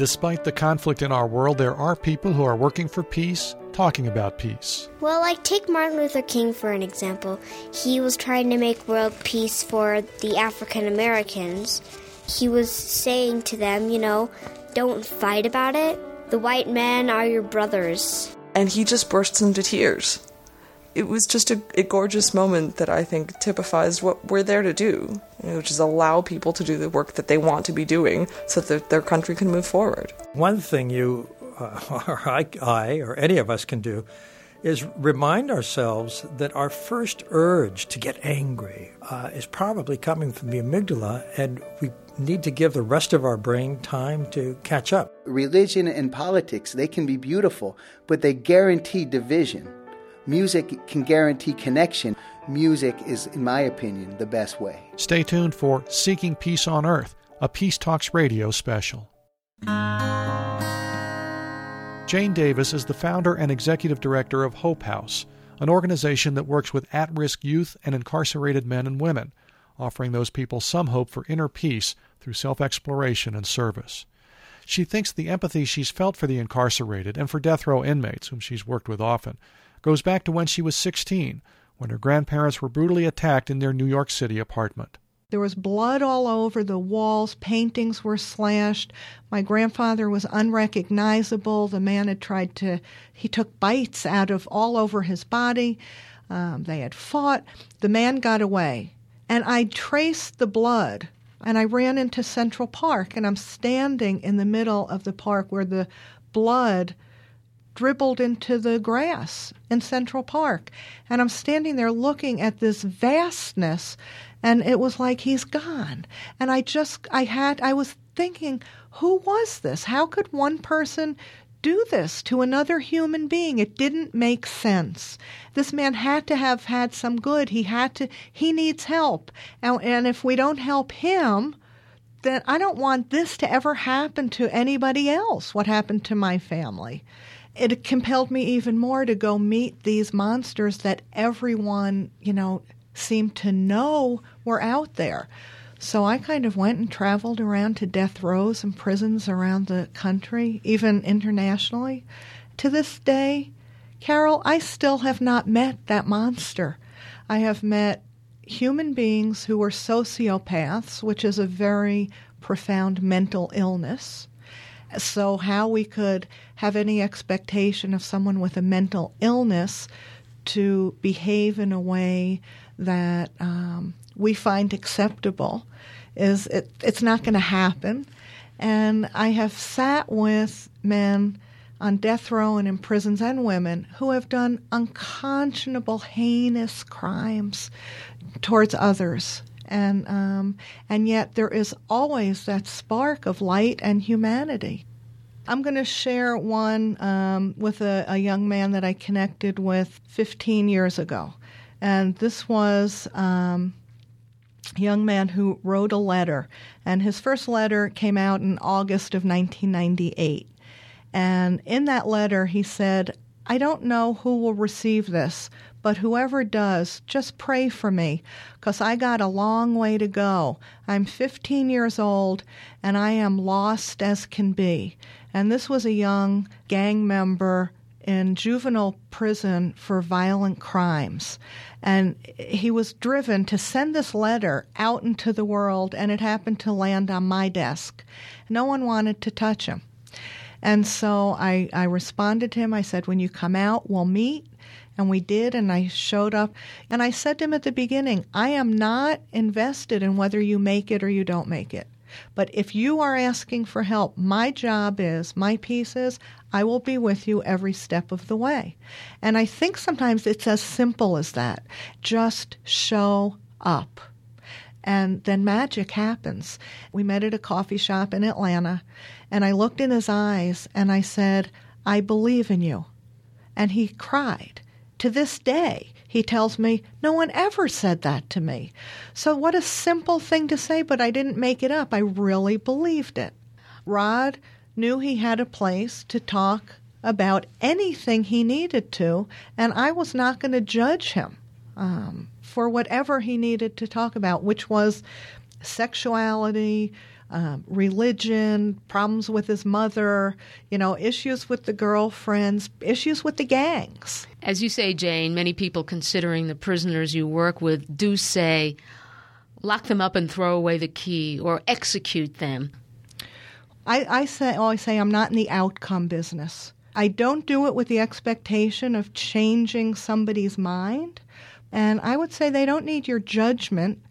despite the conflict in our world, there are people who are working for peace, talking about peace. Well, like take Martin Luther King for an example. He was trying to make world peace for the African Americans. He was saying to them, you know, don't fight about it. The white men are your brothers. And he just bursts into tears. It was just a, a gorgeous moment that I think typifies what we're there to do, which is allow people to do the work that they want to be doing so that their country can move forward. One thing you uh, or I, I or any of us can do is remind ourselves that our first urge to get angry uh, is probably coming from the amygdala, and we need to give the rest of our brain time to catch up. Religion and politics, they can be beautiful, but they guarantee division. Music can guarantee connection. Music is, in my opinion, the best way. Stay tuned for Seeking Peace on Earth, a Peace Talks radio special. Jane Davis is the founder and executive director of Hope House, an organization that works with at risk youth and incarcerated men and women, offering those people some hope for inner peace through self exploration and service. She thinks the empathy she's felt for the incarcerated and for death row inmates, whom she's worked with often, goes back to when she was 16, when her grandparents were brutally attacked in their New York City apartment. There was blood all over the walls, paintings were slashed. My grandfather was unrecognizable. The man had tried to, he took bites out of all over his body. Um, they had fought. The man got away. And I traced the blood and I ran into Central Park and I'm standing in the middle of the park where the blood dribbled into the grass in Central Park. And I'm standing there looking at this vastness and it was like he's gone. And i just i had i was thinking who was this? How could one person do this to another human being? It didn't make sense. This man had to have had some good. He had to he needs help. And, and if we don't help him then i don't want this to ever happen to anybody else what happened to my family it compelled me even more to go meet these monsters that everyone you know seemed to know were out there. So I kind of went and traveled around to death rows and prisons around the country, even internationally. To this day, Carol, I still have not met that monster. I have met human beings who were sociopaths, which is a very profound mental illness. So, how we could have any expectation of someone with a mental illness to behave in a way that um, we find acceptable is it, it's not going to happen. And I have sat with men on death row and in prisons and women who have done unconscionable, heinous crimes towards others. And, um, and yet there is always that spark of light and humanity. I'm going to share one um, with a, a, young man that I connected with 15 years ago. And this was um, a young man who wrote a letter. And his first letter came out in August of 1998. And in that letter, he said, I don't know who will receive this, but whoever does, just pray for me, because I got a long way to go. I'm 15 years old, and I am lost as can be. And this was a young gang member in juvenile prison for violent crimes. And he was driven to send this letter out into the world, and it happened to land on my desk. No one wanted to touch him. And so I, I responded to him. I said, When you come out, we'll meet. And we did, and I showed up. And I said to him at the beginning, I am not invested in whether you make it or you don't make it. But if you are asking for help, my job is, my piece is, I will be with you every step of the way. And I think sometimes it's as simple as that. Just show up. And then magic happens. We met at a coffee shop in Atlanta, and I looked in his eyes and I said, I believe in you. And he cried. To this day, he tells me, No one ever said that to me. So, what a simple thing to say, but I didn't make it up. I really believed it. Rod knew he had a place to talk about anything he needed to, and I was not going to judge him um, for whatever he needed to talk about, which was sexuality, um, religion, problems with his mother, you know, issues with the girlfriends, issues with the gangs. As you say, Jane, many people considering the prisoners you work with do say, lock them up and throw away the key or execute them. I, I say, always say I'm not in the outcome business. I don't do it with the expectation of changing somebody's mind. And I would say they don't need your judgment,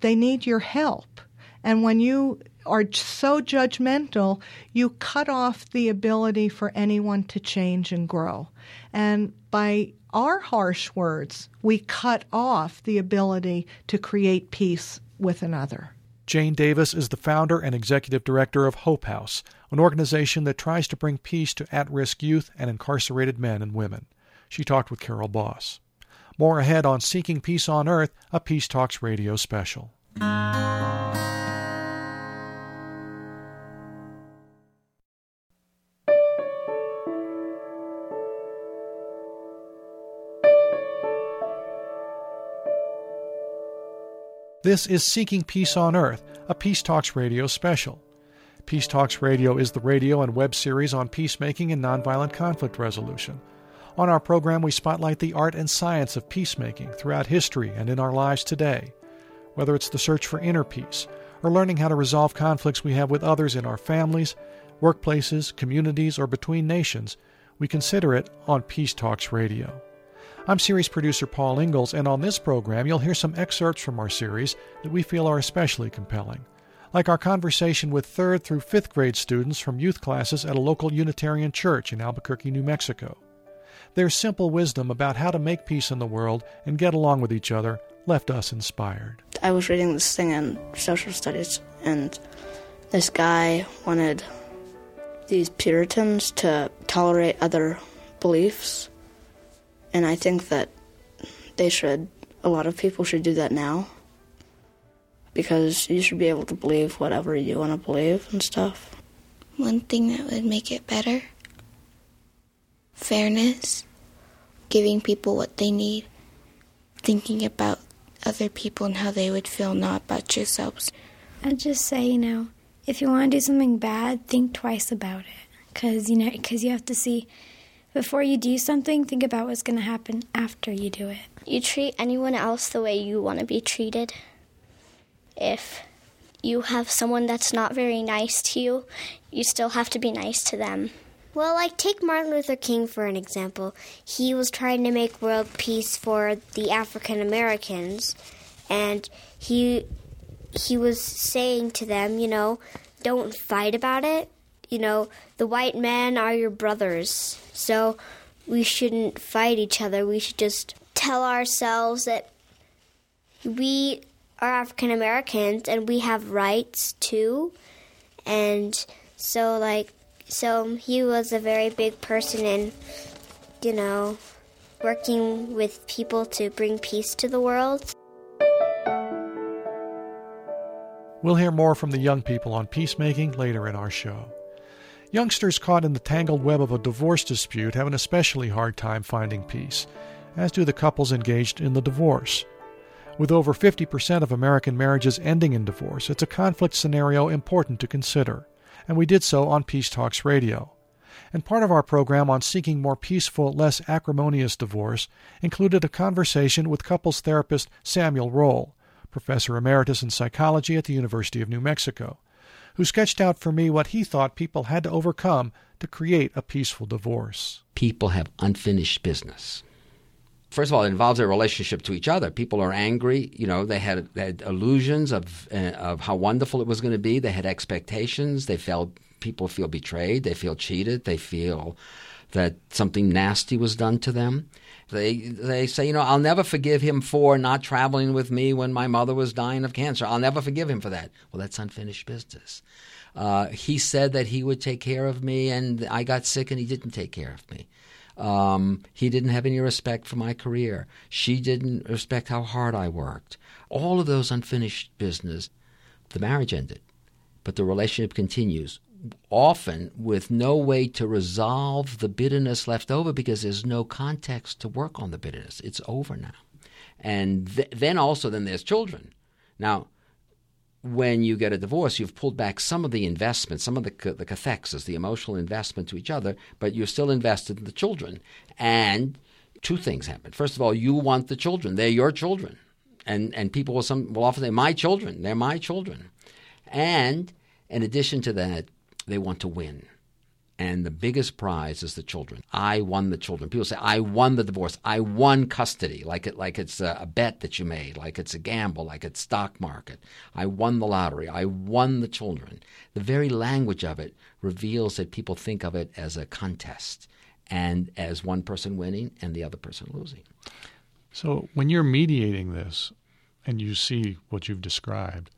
they need your help. And when you are so judgmental, you cut off the ability for anyone to change and grow. And by our harsh words, we cut off the ability to create peace with another. Jane Davis is the founder and executive director of Hope House, an organization that tries to bring peace to at risk youth and incarcerated men and women. She talked with Carol Boss. More ahead on Seeking Peace on Earth, a Peace Talks radio special. This is Seeking Peace on Earth, a Peace Talks radio special. Peace Talks Radio is the radio and web series on peacemaking and nonviolent conflict resolution. On our program, we spotlight the art and science of peacemaking throughout history and in our lives today. Whether it's the search for inner peace, or learning how to resolve conflicts we have with others in our families, workplaces, communities, or between nations, we consider it on Peace Talks Radio. I'm series producer Paul Ingles, and on this program, you'll hear some excerpts from our series that we feel are especially compelling, like our conversation with third through fifth grade students from youth classes at a local Unitarian church in Albuquerque, New Mexico. Their simple wisdom about how to make peace in the world and get along with each other left us inspired. I was reading this thing in social studies, and this guy wanted these Puritans to tolerate other beliefs and I think that they should, a lot of people should do that now. Because you should be able to believe whatever you want to believe and stuff. One thing that would make it better fairness, giving people what they need, thinking about other people and how they would feel, not about yourselves. I'd just say, you know, if you want to do something bad, think twice about it. Because, you know, because you have to see before you do something, think about what's going to happen after you do it. You treat anyone else the way you want to be treated. If you have someone that's not very nice to you, you still have to be nice to them. Well, like take Martin Luther King for an example. He was trying to make world peace for the African Americans, and he he was saying to them, you know, don't fight about it you know, the white men are your brothers. So we shouldn't fight each other. We should just tell ourselves that we are African Americans and we have rights too. And so, like, so he was a very big person in, you know, working with people to bring peace to the world. We'll hear more from the young people on peacemaking later in our show. Youngsters caught in the tangled web of a divorce dispute have an especially hard time finding peace, as do the couples engaged in the divorce. With over 50% of American marriages ending in divorce, it's a conflict scenario important to consider, and we did so on Peace Talks Radio. And part of our program on seeking more peaceful, less acrimonious divorce included a conversation with couples therapist Samuel Roll, professor emeritus in psychology at the University of New Mexico who sketched out for me what he thought people had to overcome to create a peaceful divorce. People have unfinished business. First of all, it involves their relationship to each other. People are angry. You know, they had, they had illusions of uh, of how wonderful it was going to be. They had expectations. They felt people feel betrayed. They feel cheated. They feel that something nasty was done to them. They they say, you know, I'll never forgive him for not traveling with me when my mother was dying of cancer. I'll never forgive him for that. Well, that's unfinished business. Uh, he said that he would take care of me, and I got sick, and he didn't take care of me. Um, he didn't have any respect for my career. She didn't respect how hard I worked. All of those unfinished business. The marriage ended, but the relationship continues often with no way to resolve the bitterness left over because there's no context to work on the bitterness. It's over now. And th- then also, then there's children. Now, when you get a divorce, you've pulled back some of the investment, some of the the the emotional investment to each other, but you're still invested in the children. And two things happen. First of all, you want the children; they're your children, and and people will some will often say, "My children, they're my children," and in addition to that, they want to win. And the biggest prize is the children. I won the children. People say, I won the divorce. I won custody, like, it, like it's a, a bet that you made, like it's a gamble, like it's stock market. I won the lottery. I won the children. The very language of it reveals that people think of it as a contest and as one person winning and the other person losing. So when you're mediating this and you see what you've described,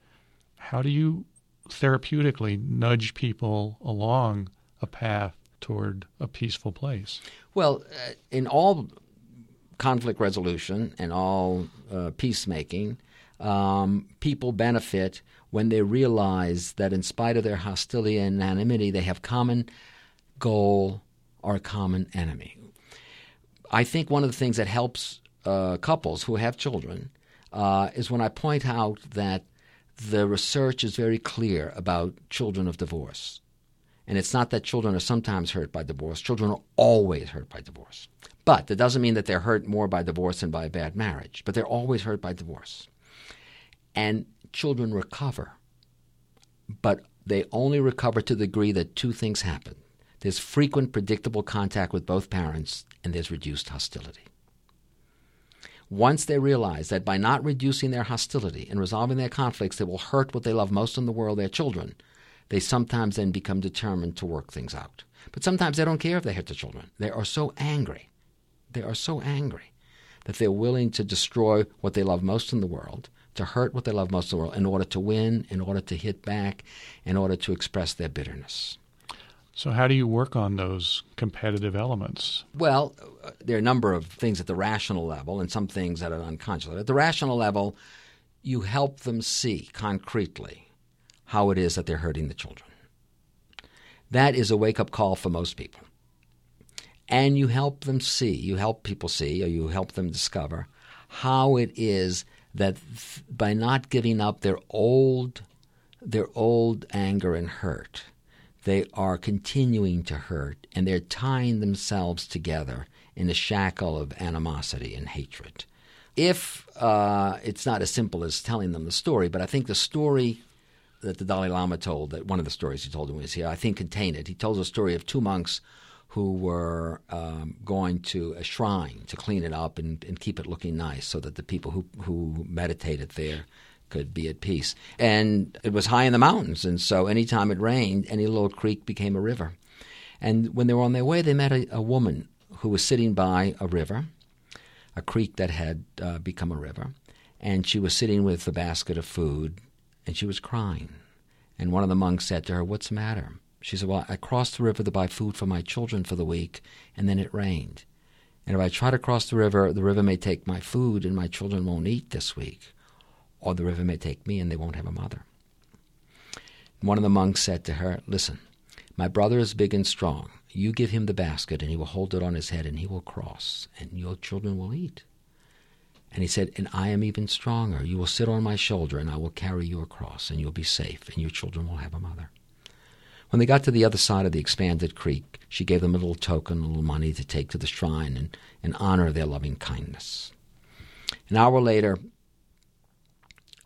how do you therapeutically nudge people along a path toward a peaceful place? Well, uh, in all conflict resolution and all uh, peacemaking, um, people benefit when they realize that in spite of their hostility and anonymity, they have common goal or a common enemy. I think one of the things that helps uh, couples who have children uh, is when I point out that the research is very clear about children of divorce. And it's not that children are sometimes hurt by divorce, children are always hurt by divorce. But that doesn't mean that they're hurt more by divorce than by a bad marriage, but they're always hurt by divorce. And children recover, but they only recover to the degree that two things happen there's frequent, predictable contact with both parents, and there's reduced hostility. Once they realize that by not reducing their hostility and resolving their conflicts, they will hurt what they love most in the world, their children, they sometimes then become determined to work things out. But sometimes they don't care if they hurt the children. They are so angry. They are so angry that they're willing to destroy what they love most in the world, to hurt what they love most in the world, in order to win, in order to hit back, in order to express their bitterness. So, how do you work on those competitive elements? Well, uh, there are a number of things at the rational level and some things at an unconscious level. At the rational level, you help them see concretely how it is that they're hurting the children. That is a wake up call for most people. And you help them see, you help people see, or you help them discover how it is that th- by not giving up their old their old anger and hurt, they are continuing to hurt and they're tying themselves together in a shackle of animosity and hatred. If uh, it's not as simple as telling them the story, but I think the story that the Dalai Lama told, that one of the stories he told when he was here, I think contained it. He tells a story of two monks who were um, going to a shrine to clean it up and, and keep it looking nice so that the people who, who meditated there could be at peace. And it was high in the mountains, and so anytime it rained, any little creek became a river. And when they were on their way, they met a, a woman who was sitting by a river, a creek that had uh, become a river, and she was sitting with a basket of food, and she was crying. And one of the monks said to her, What's the matter? She said, Well, I crossed the river to buy food for my children for the week, and then it rained. And if I try to cross the river, the river may take my food, and my children won't eat this week or the river may take me and they won't have a mother. One of the monks said to her, Listen, my brother is big and strong. You give him the basket, and he will hold it on his head, and he will cross, and your children will eat. And he said, And I am even stronger. You will sit on my shoulder, and I will carry you across, and you'll be safe, and your children will have a mother. When they got to the other side of the expanded creek, she gave them a little token, a little money to take to the shrine and, and honor of their loving kindness. An hour later,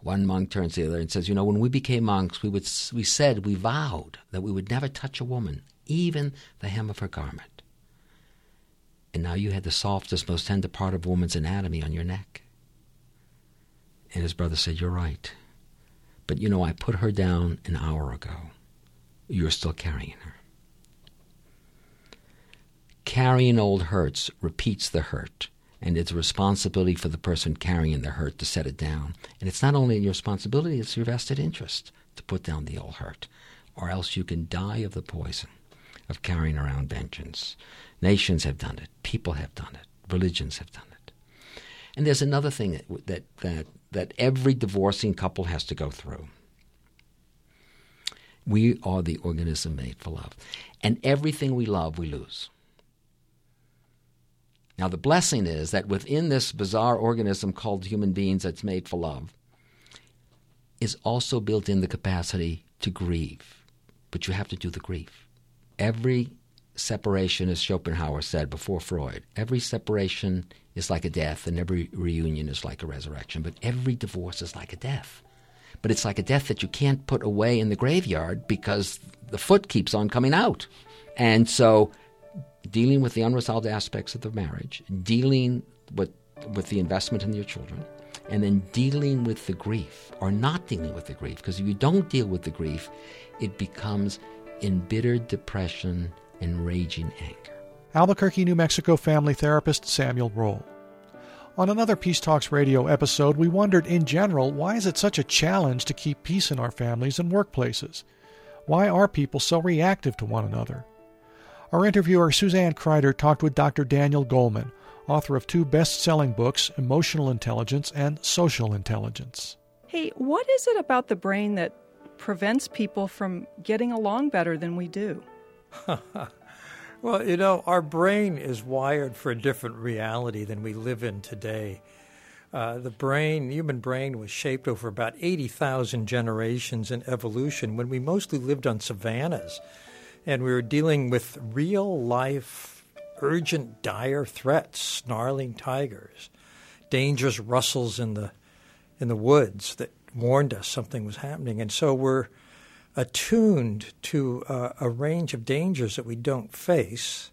one monk turns to the other and says, "You know, when we became monks, we would we said we vowed that we would never touch a woman, even the hem of her garment. And now you had the softest, most tender part of woman's anatomy on your neck." And his brother said, "You're right, but you know, I put her down an hour ago. You're still carrying her." Carrying old hurts repeats the hurt and it's a responsibility for the person carrying the hurt to set it down. And it's not only your responsibility, it's your vested interest to put down the old hurt, or else you can die of the poison of carrying around vengeance. Nations have done it, people have done it, religions have done it. And there's another thing that, that, that, that every divorcing couple has to go through. We are the organism made for love. And everything we love, we lose. Now, the blessing is that within this bizarre organism called human beings that's made for love, is also built in the capacity to grieve, but you have to do the grief. Every separation, as Schopenhauer said before Freud, every separation is like a death and every reunion is like a resurrection, but every divorce is like a death. But it's like a death that you can't put away in the graveyard because the foot keeps on coming out. And so, dealing with the unresolved aspects of the marriage, dealing with, with the investment in your children, and then dealing with the grief or not dealing with the grief. Because if you don't deal with the grief, it becomes embittered depression and raging anger. Albuquerque, New Mexico family therapist Samuel Roll. On another Peace Talks radio episode, we wondered in general why is it such a challenge to keep peace in our families and workplaces? Why are people so reactive to one another? Our interviewer Suzanne Kryder talked with Dr. Daniel Goleman, author of two best selling books, Emotional Intelligence and Social Intelligence. Hey, what is it about the brain that prevents people from getting along better than we do? well, you know, our brain is wired for a different reality than we live in today. Uh, the brain, human brain, was shaped over about 80,000 generations in evolution when we mostly lived on savannas and we were dealing with real life, urgent, dire threats, snarling tigers, dangerous rustles in the, in the woods that warned us something was happening. And so we're attuned to uh, a range of dangers that we don't face.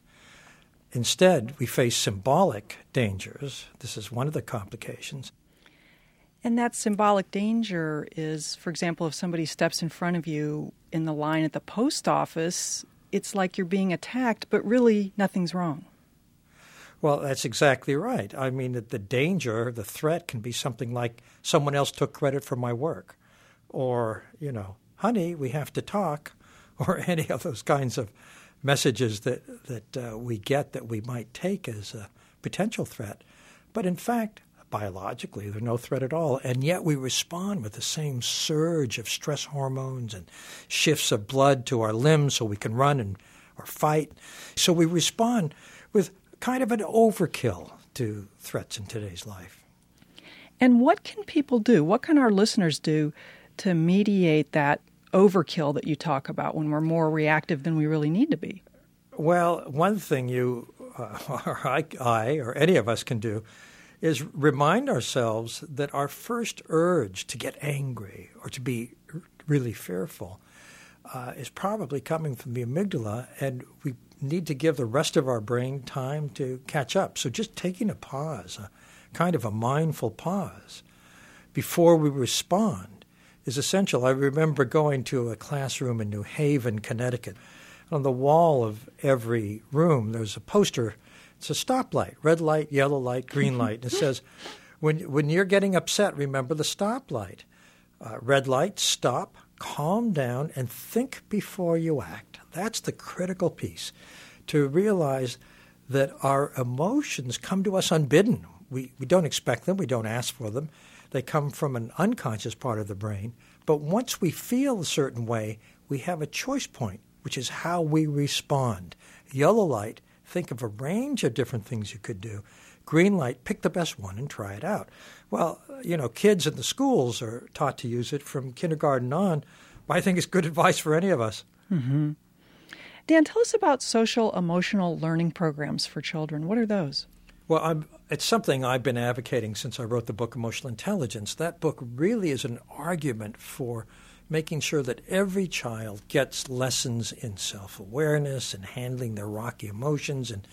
Instead, we face symbolic dangers. This is one of the complications. And that symbolic danger is, for example, if somebody steps in front of you in the line at the post office, it's like you're being attacked, but really nothing's wrong. Well, that's exactly right. I mean, the, the danger, the threat can be something like someone else took credit for my work, or, you know, honey, we have to talk, or any of those kinds of messages that, that uh, we get that we might take as a potential threat. But in fact, biologically, they're no threat at all. And yet we respond with the same surge of stress hormones and shifts of blood to our limbs so we can run and or fight. So we respond with kind of an overkill to threats in today's life. And what can people do? What can our listeners do to mediate that overkill that you talk about when we're more reactive than we really need to be? Well, one thing you uh, or I, I or any of us can do is remind ourselves that our first urge to get angry or to be really fearful uh, is probably coming from the amygdala, and we need to give the rest of our brain time to catch up. So just taking a pause, a kind of a mindful pause, before we respond is essential. I remember going to a classroom in New Haven, Connecticut. On the wall of every room, there's a poster it's a stoplight, red light, yellow light, green light. And it says, when, when you're getting upset, remember the stoplight. Uh, red light, stop, calm down, and think before you act. That's the critical piece to realize that our emotions come to us unbidden. We, we don't expect them, we don't ask for them. They come from an unconscious part of the brain. But once we feel a certain way, we have a choice point, which is how we respond. Yellow light think of a range of different things you could do. Green light, pick the best one and try it out. Well, you know, kids in the schools are taught to use it from kindergarten on. But I think it's good advice for any of us. Mm-hmm. Dan, tell us about social emotional learning programs for children. What are those? Well, I'm, it's something I've been advocating since I wrote the book Emotional Intelligence. That book really is an argument for making sure that every child gets lessons in self awareness and handling their rocky emotions and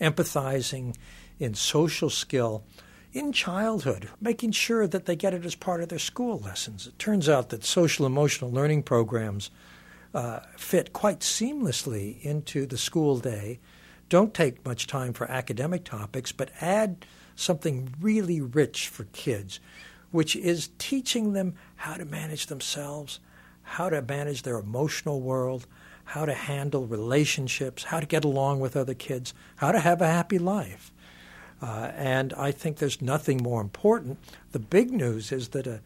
empathizing in social skill in childhood, making sure that they get it as part of their school lessons. It turns out that social emotional learning programs uh, fit quite seamlessly into the school day, don't take much time for academic topics, but add something really rich for kids which is teaching them how to manage themselves, how to manage their emotional world, how to handle relationships, how to get along with other kids, how to have a happy life. Uh, and I think there's nothing more important. The big news is that a,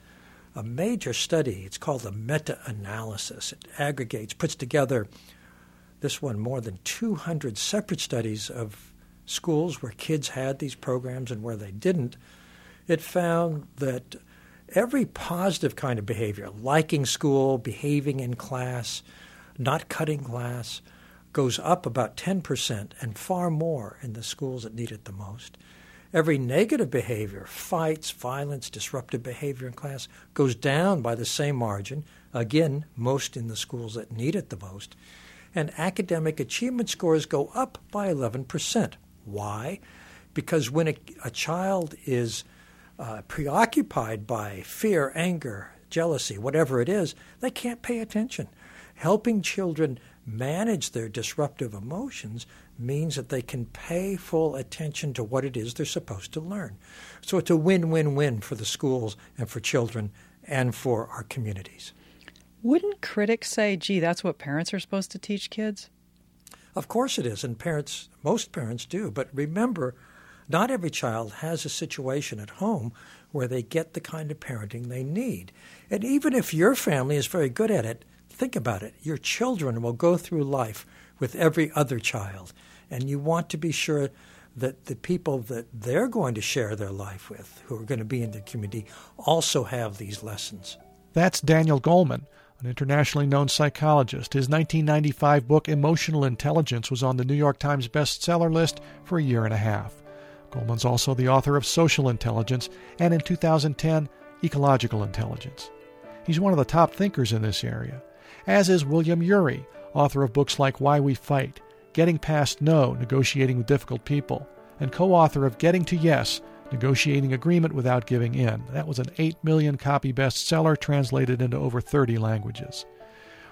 a major study, it's called a meta analysis, it aggregates, puts together this one more than 200 separate studies of schools where kids had these programs and where they didn't it found that every positive kind of behavior, liking school, behaving in class, not cutting class, goes up about 10% and far more in the schools that need it the most. Every negative behavior, fights, violence, disruptive behavior in class, goes down by the same margin, again, most in the schools that need it the most. And academic achievement scores go up by 11%. Why? Because when a, a child is uh, preoccupied by fear, anger, jealousy, whatever it is, they can't pay attention. Helping children manage their disruptive emotions means that they can pay full attention to what it is they're supposed to learn. So it's a win win win for the schools and for children and for our communities. Wouldn't critics say, gee, that's what parents are supposed to teach kids? Of course it is, and parents, most parents do. But remember, not every child has a situation at home where they get the kind of parenting they need. And even if your family is very good at it, think about it. Your children will go through life with every other child, and you want to be sure that the people that they're going to share their life with, who are going to be in the community, also have these lessons. That's Daniel Goleman, an internationally known psychologist. His 1995 book, Emotional Intelligence, was on the New York Times bestseller list for a year and a half. Goleman's also the author of Social Intelligence and in 2010, Ecological Intelligence. He's one of the top thinkers in this area, as is William Ury, author of books like Why We Fight, Getting Past No, Negotiating with Difficult People, and co author of Getting to Yes, Negotiating Agreement Without Giving In. That was an 8 million copy bestseller translated into over 30 languages.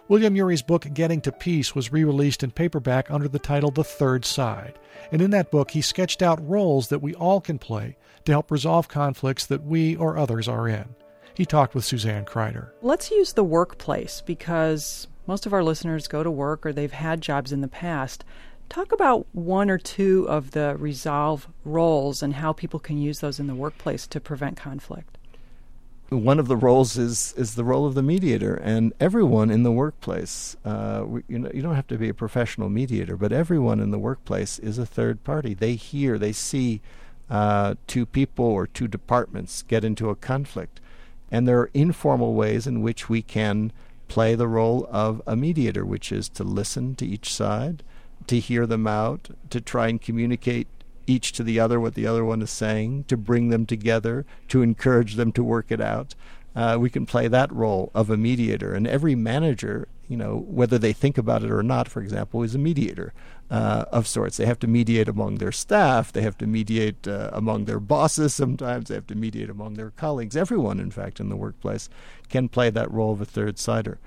William Ury's book, Getting to Peace, was re released in paperback under the title The Third Side. And in that book, he sketched out roles that we all can play to help resolve conflicts that we or others are in. He talked with Suzanne Kryder. Let's use the workplace because most of our listeners go to work or they've had jobs in the past. Talk about one or two of the resolve roles and how people can use those in the workplace to prevent conflict. One of the roles is is the role of the mediator, and everyone in the workplace. Uh, you know, you don't have to be a professional mediator, but everyone in the workplace is a third party. They hear, they see uh, two people or two departments get into a conflict, and there are informal ways in which we can play the role of a mediator, which is to listen to each side, to hear them out, to try and communicate each to the other what the other one is saying, to bring them together, to encourage them to work it out. Uh, we can play that role of a mediator, and every manager, you know, whether they think about it or not, for example, is a mediator uh, of sorts. They have to mediate among their staff, they have to mediate uh, among their bosses. Sometimes they have to mediate among their colleagues. Everyone, in fact, in the workplace can play that role of a third sider.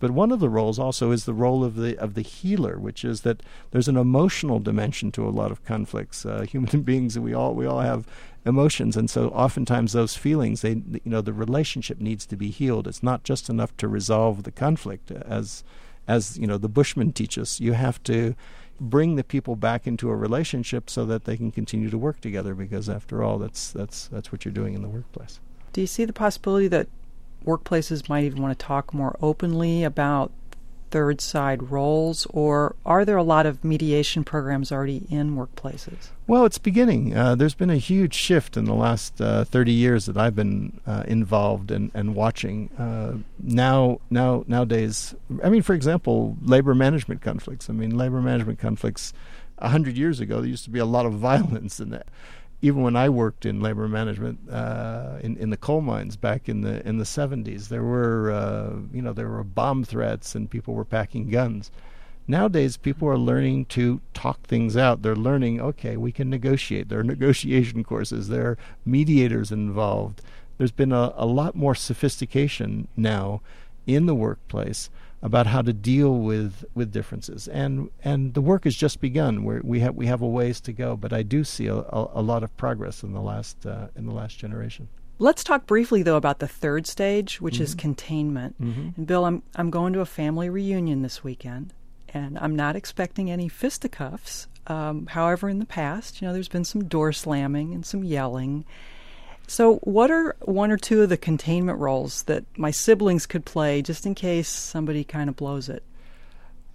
But one of the roles also is the role of the of the healer, which is that there's an emotional dimension to a lot of conflicts. Uh, human beings, we all we all have emotions, and so oftentimes those feelings, they you know, the relationship needs to be healed. It's not just enough to resolve the conflict, as as you know, the Bushmen teach us. You have to bring the people back into a relationship so that they can continue to work together. Because after all, that's that's that's what you're doing in the workplace. Do you see the possibility that workplaces might even want to talk more openly about third side roles, or are there a lot of mediation programs already in workplaces? Well, it's beginning. Uh, there's been a huge shift in the last uh, 30 years that I've been uh, involved and and watching. Uh, now, now, nowadays, I mean, for example, labor management conflicts. I mean, labor management conflicts. A hundred years ago, there used to be a lot of violence in that even when I worked in labor management uh, in in the coal mines back in the in the 70s, there were uh, you know there were bomb threats and people were packing guns. Nowadays, people are learning to talk things out. They're learning, okay, we can negotiate. There are negotiation courses. There are mediators involved. There's been a, a lot more sophistication now in the workplace about how to deal with with differences. And and the work has just begun. We we have we have a ways to go but I do see a, a, a lot of progress in the last uh, in the last generation. Let's talk briefly though about the third stage which mm-hmm. is containment. Mm-hmm. and Bill I'm I'm going to a family reunion this weekend and I'm not expecting any fisticuffs. Um, however in the past you know there's been some door slamming and some yelling so, what are one or two of the containment roles that my siblings could play just in case somebody kind of blows it?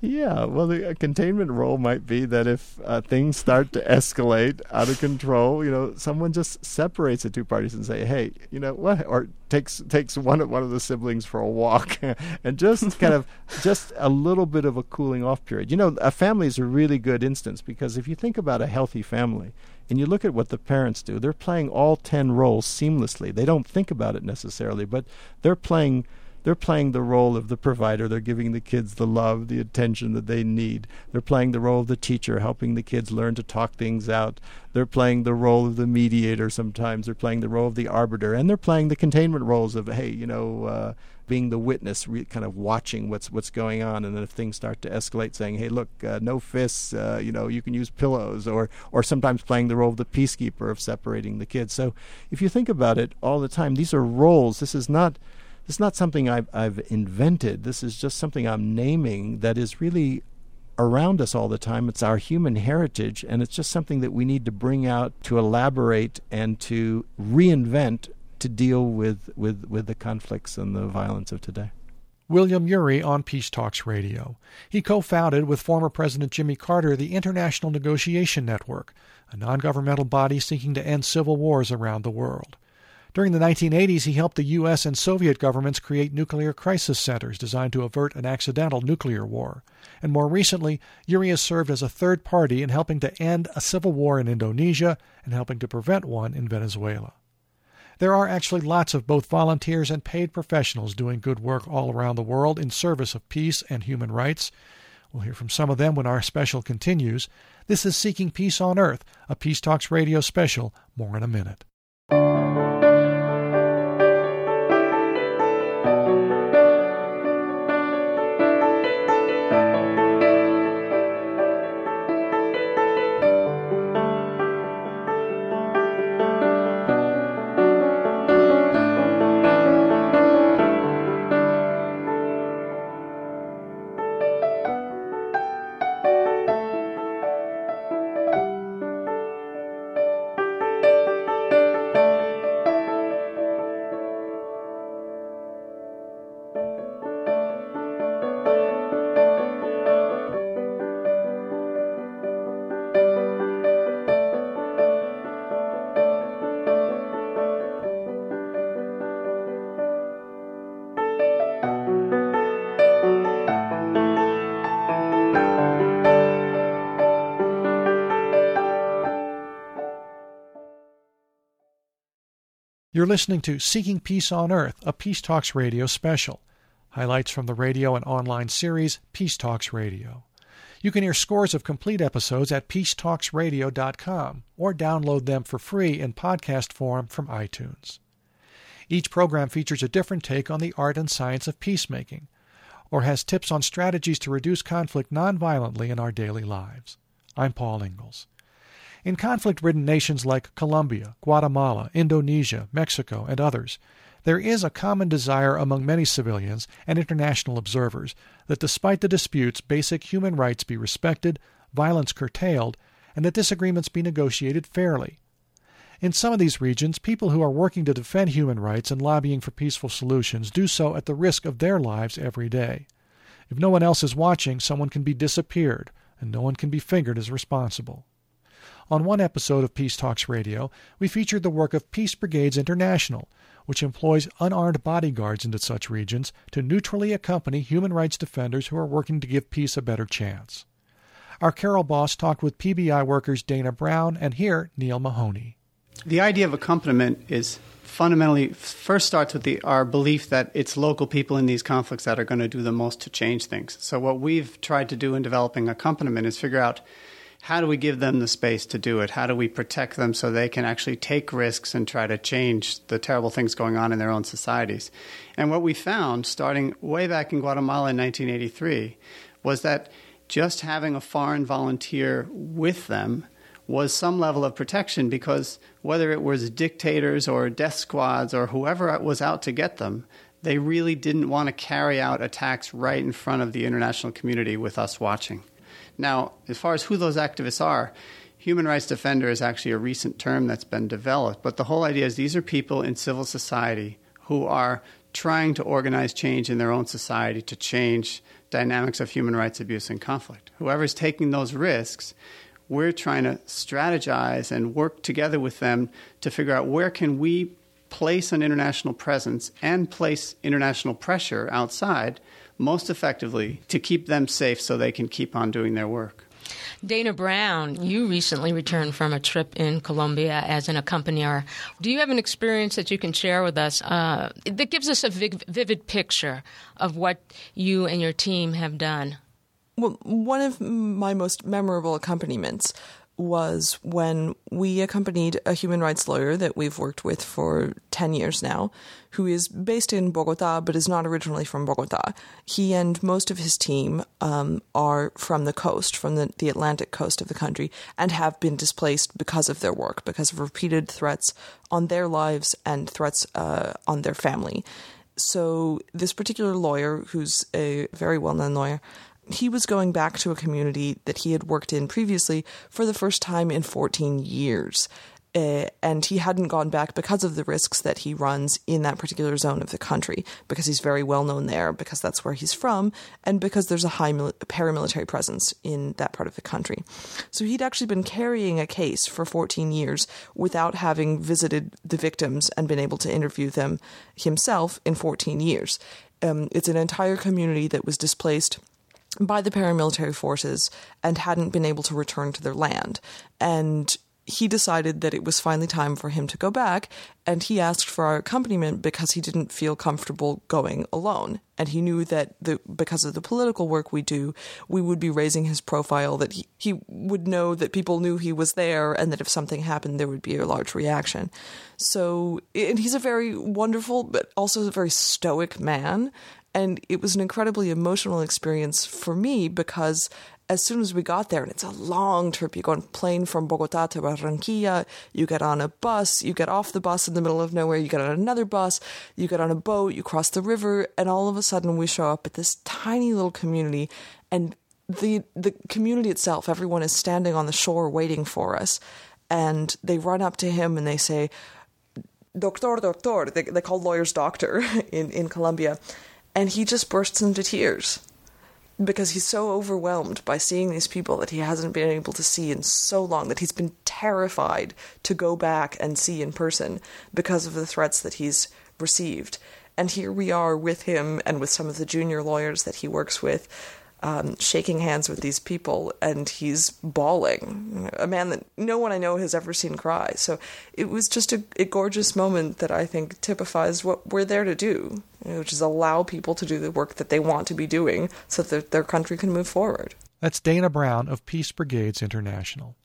Yeah, well, the uh, containment role might be that if uh, things start to escalate out of control, you know, someone just separates the two parties and say, "Hey, you know what?" or takes takes one of one of the siblings for a walk, and just kind of just a little bit of a cooling off period. You know, a family is a really good instance because if you think about a healthy family, and you look at what the parents do, they're playing all ten roles seamlessly. They don't think about it necessarily, but they're playing they're playing the role of the provider. They're giving the kids the love, the attention that they need. They're playing the role of the teacher, helping the kids learn to talk things out. They're playing the role of the mediator sometimes. They're playing the role of the arbiter. And they're playing the containment roles of, hey, you know, uh, being the witness, re- kind of watching what's what's going on, and then if things start to escalate, saying, "Hey, look, uh, no fists. Uh, you know, you can use pillows," or or sometimes playing the role of the peacekeeper of separating the kids. So, if you think about it, all the time, these are roles. This is not this is not something I've, I've invented. This is just something I'm naming that is really around us all the time. It's our human heritage, and it's just something that we need to bring out to elaborate and to reinvent to deal with, with, with the conflicts and the violence of today. William Ury on Peace Talks Radio. He co founded with former President Jimmy Carter the International Negotiation Network, a non governmental body seeking to end civil wars around the world. During the 1980s, he helped the U.S. and Soviet governments create nuclear crisis centers designed to avert an accidental nuclear war. And more recently, Ury has served as a third party in helping to end a civil war in Indonesia and helping to prevent one in Venezuela. There are actually lots of both volunteers and paid professionals doing good work all around the world in service of peace and human rights. We'll hear from some of them when our special continues. This is Seeking Peace on Earth, a Peace Talks radio special. More in a minute. You're listening to Seeking Peace on Earth, a Peace Talks Radio special. Highlights from the radio and online series Peace Talks Radio. You can hear scores of complete episodes at peacetalksradio.com or download them for free in podcast form from iTunes. Each program features a different take on the art and science of peacemaking, or has tips on strategies to reduce conflict nonviolently in our daily lives. I'm Paul Ingles. In conflict ridden nations like Colombia, Guatemala, Indonesia, Mexico, and others, there is a common desire among many civilians and international observers that despite the disputes, basic human rights be respected, violence curtailed, and that disagreements be negotiated fairly. In some of these regions, people who are working to defend human rights and lobbying for peaceful solutions do so at the risk of their lives every day. If no one else is watching, someone can be disappeared, and no one can be fingered as responsible. On one episode of Peace Talks Radio, we featured the work of Peace Brigades International, which employs unarmed bodyguards into such regions to neutrally accompany human rights defenders who are working to give peace a better chance. Our Carol Boss talked with PBI workers Dana Brown and here Neil Mahoney. The idea of accompaniment is fundamentally first starts with the, our belief that it's local people in these conflicts that are going to do the most to change things. So what we've tried to do in developing accompaniment is figure out how do we give them the space to do it? How do we protect them so they can actually take risks and try to change the terrible things going on in their own societies? And what we found, starting way back in Guatemala in 1983, was that just having a foreign volunteer with them was some level of protection because whether it was dictators or death squads or whoever was out to get them, they really didn't want to carry out attacks right in front of the international community with us watching. Now, as far as who those activists are, human rights defender is actually a recent term that's been developed, but the whole idea is these are people in civil society who are trying to organize change in their own society to change dynamics of human rights abuse and conflict. Whoever's taking those risks, we're trying to strategize and work together with them to figure out where can we place an international presence and place international pressure outside most effectively to keep them safe so they can keep on doing their work. Dana Brown, you recently returned from a trip in Colombia as an accompanier. Do you have an experience that you can share with us uh, that gives us a vivid picture of what you and your team have done? Well, one of my most memorable accompaniments was when we accompanied a human rights lawyer that we've worked with for 10 years now, who is based in Bogota but is not originally from Bogota. He and most of his team um, are from the coast, from the, the Atlantic coast of the country, and have been displaced because of their work, because of repeated threats on their lives and threats uh, on their family. So, this particular lawyer, who's a very well known lawyer, he was going back to a community that he had worked in previously for the first time in 14 years. Uh, and he hadn't gone back because of the risks that he runs in that particular zone of the country, because he's very well known there, because that's where he's from, and because there's a high mil- paramilitary presence in that part of the country. So he'd actually been carrying a case for 14 years without having visited the victims and been able to interview them himself in 14 years. Um, it's an entire community that was displaced by the paramilitary forces and hadn't been able to return to their land. And he decided that it was finally time for him to go back, and he asked for our accompaniment because he didn't feel comfortable going alone. And he knew that the, because of the political work we do, we would be raising his profile, that he, he would know that people knew he was there, and that if something happened, there would be a large reaction. So, and he's a very wonderful, but also a very stoic man. And it was an incredibly emotional experience for me because as soon as we got there, and it's a long trip, you go on a plane from Bogota to Barranquilla, you get on a bus, you get off the bus in the middle of nowhere, you get on another bus, you get on a boat, you cross the river, and all of a sudden we show up at this tiny little community, and the the community itself, everyone is standing on the shore waiting for us, and they run up to him and they say, "Doctor, doctor," they, they call lawyers doctor in in Colombia and he just bursts into tears because he's so overwhelmed by seeing these people that he hasn't been able to see in so long that he's been terrified to go back and see in person because of the threats that he's received. And here we are with him and with some of the junior lawyers that he works with um, shaking hands with these people, and he's bawling. A man that no one I know has ever seen cry. So it was just a, a gorgeous moment that I think typifies what we're there to do, which is allow people to do the work that they want to be doing so that their country can move forward. That's Dana Brown of Peace Brigades International.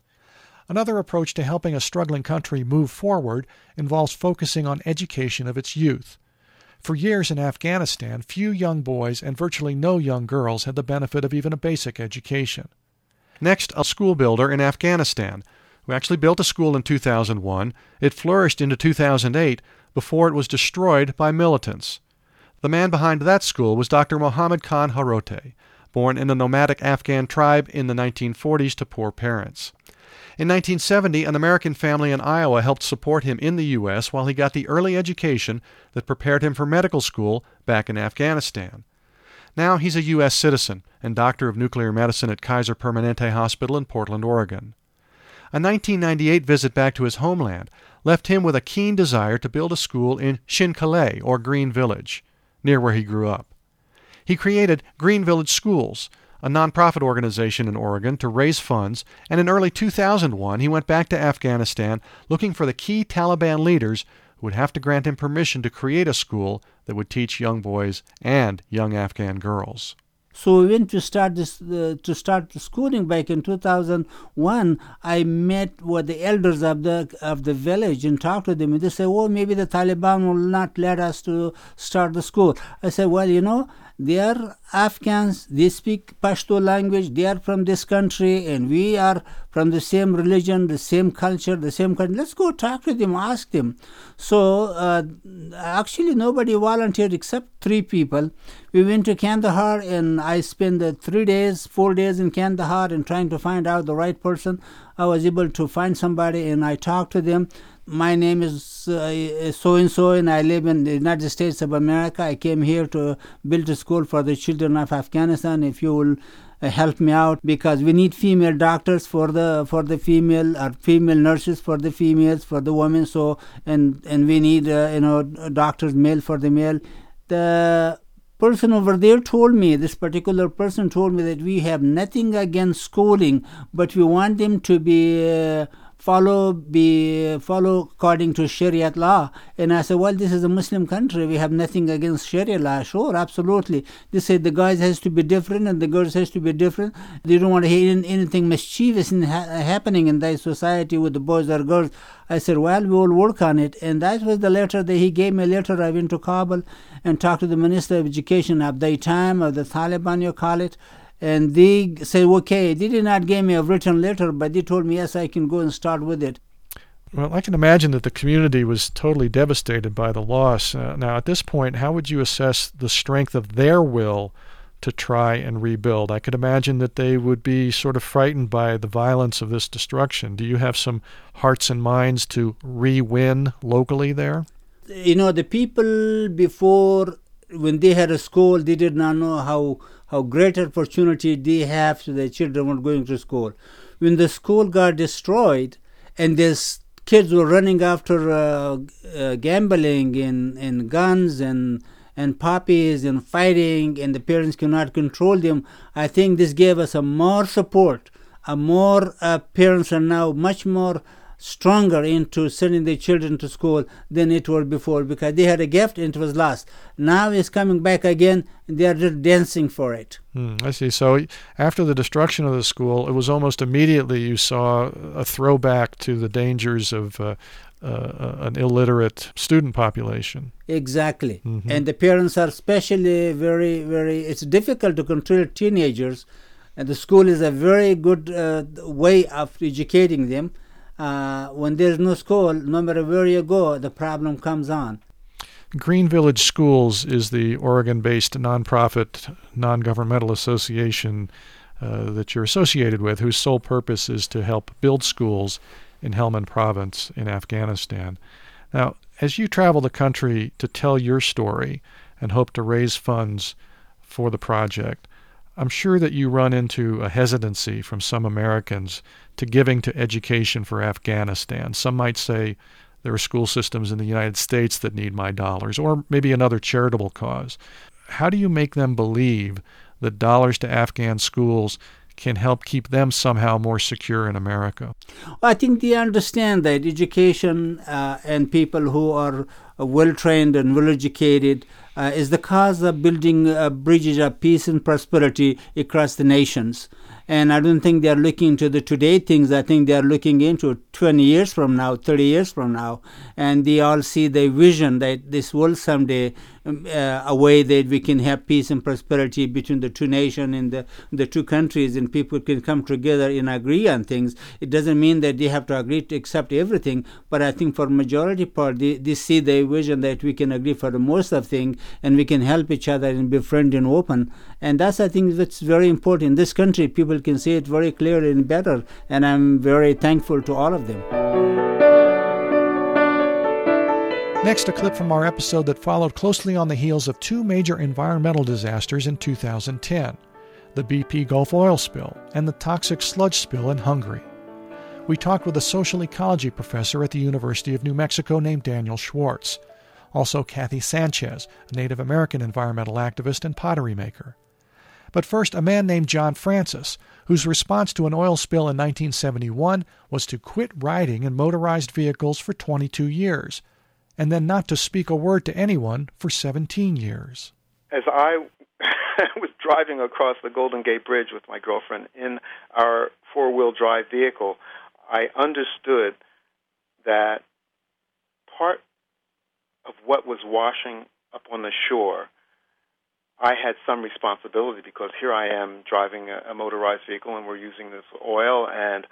Another approach to helping a struggling country move forward involves focusing on education of its youth. For years in Afghanistan, few young boys and virtually no young girls had the benefit of even a basic education. Next, a school builder in Afghanistan, who actually built a school in 2001. It flourished into 2008 before it was destroyed by militants. The man behind that school was Dr. Mohammed Khan Kharoti, born in a nomadic Afghan tribe in the 1940s to poor parents. In 1970, an American family in Iowa helped support him in the U.S. while he got the early education that prepared him for medical school back in Afghanistan. Now he's a U.S. citizen and doctor of nuclear medicine at Kaiser Permanente Hospital in Portland, Oregon. A 1998 visit back to his homeland left him with a keen desire to build a school in Shinkaleh, or Green Village, near where he grew up. He created Green Village Schools, a nonprofit organization in Oregon, to raise funds, and in early 2001 he went back to Afghanistan looking for the key Taliban leaders who would have to grant him permission to create a school that would teach young boys and young Afghan girls. So we went to start this uh, to start the schooling back in 2001. I met with the elders of the of the village and talked to them. And they said, "Oh, maybe the Taliban will not let us to start the school." I said, "Well, you know." They are Afghans, they speak Pashto language, they are from this country, and we are from the same religion, the same culture, the same country. Let's go talk to them, ask them. So, uh, actually, nobody volunteered except three people. We went to Kandahar, and I spent three days, four days in Kandahar, and trying to find out the right person. I was able to find somebody, and I talked to them my name is so and so, and I live in the United States of America. I came here to build a school for the children of Afghanistan. If you will uh, help me out because we need female doctors for the for the female or female nurses for the females for the women so and and we need uh, you know doctors male for the male the person over there told me this particular person told me that we have nothing against schooling but we want them to be uh, follow be follow according to Sharia law. And I said, well, this is a Muslim country. We have nothing against Sharia law. Sure, absolutely. They said the guys has to be different and the girls has to be different. They don't want to hear anything mischievous in ha- happening in their society with the boys or girls. I said, well, we will work on it. And that was the letter that he gave me. A letter. I went to Kabul and talked to the Minister of Education at the time of the Taliban, you call it and they said, okay, they did not give me a written letter, but they told me, yes, I can go and start with it. Well, I can imagine that the community was totally devastated by the loss. Uh, now, at this point, how would you assess the strength of their will to try and rebuild? I could imagine that they would be sort of frightened by the violence of this destruction. Do you have some hearts and minds to re win locally there? You know, the people before, when they had a school, they did not know how how great opportunity they have to their children were going to school. When the school got destroyed and these kids were running after uh, uh, gambling and, and guns and and puppies and fighting and the parents cannot control them, I think this gave us a more support. A more uh, parents are now much more stronger into sending their children to school than it was before because they had a gift and it was lost. Now it's coming back again and they are just dancing for it. Hmm, I see. So after the destruction of the school, it was almost immediately you saw a throwback to the dangers of. Uh, uh, an illiterate student population. Exactly. Mm-hmm. And the parents are especially very, very, it's difficult to control teenagers. And the school is a very good uh, way of educating them uh, when there's no school, no matter where you go, the problem comes on. Green Village Schools is the Oregon based nonprofit, non governmental association uh, that you're associated with, whose sole purpose is to help build schools in Helmand Province in Afghanistan. Now, as you travel the country to tell your story and hope to raise funds for the project, I'm sure that you run into a hesitancy from some Americans to giving to education for Afghanistan. Some might say there are school systems in the United States that need my dollars, or maybe another charitable cause. How do you make them believe that dollars to Afghan schools can help keep them somehow more secure in America? I think they understand that education uh, and people who are well trained and well educated uh, is the cause of building uh, bridges of peace and prosperity across the nations. And I don't think they are looking into the today things. I think they are looking into 20 years from now, 30 years from now. And they all see the vision that this will someday uh, a way that we can have peace and prosperity between the two nations and the, the two countries and people can come together and agree on things. It doesn't mean that they have to agree to accept everything, but I think for majority part, they, they see the vision that we can agree for the most of things and we can help each other and be friendly and open. And that's, I think, that's very important. In this country, people can see it very clearly and better, and I'm very thankful to all of them. Next, a clip from our episode that followed closely on the heels of two major environmental disasters in 2010 the BP Gulf oil spill and the toxic sludge spill in Hungary. We talked with a social ecology professor at the University of New Mexico named Daniel Schwartz. Also, Kathy Sanchez, a Native American environmental activist and pottery maker. But first, a man named John Francis, whose response to an oil spill in 1971 was to quit riding in motorized vehicles for 22 years, and then not to speak a word to anyone for 17 years. As I was driving across the Golden Gate Bridge with my girlfriend in our four wheel drive vehicle, I understood that part of what was washing up on the shore, I had some responsibility because here I am driving a, a motorized vehicle and we're using this oil and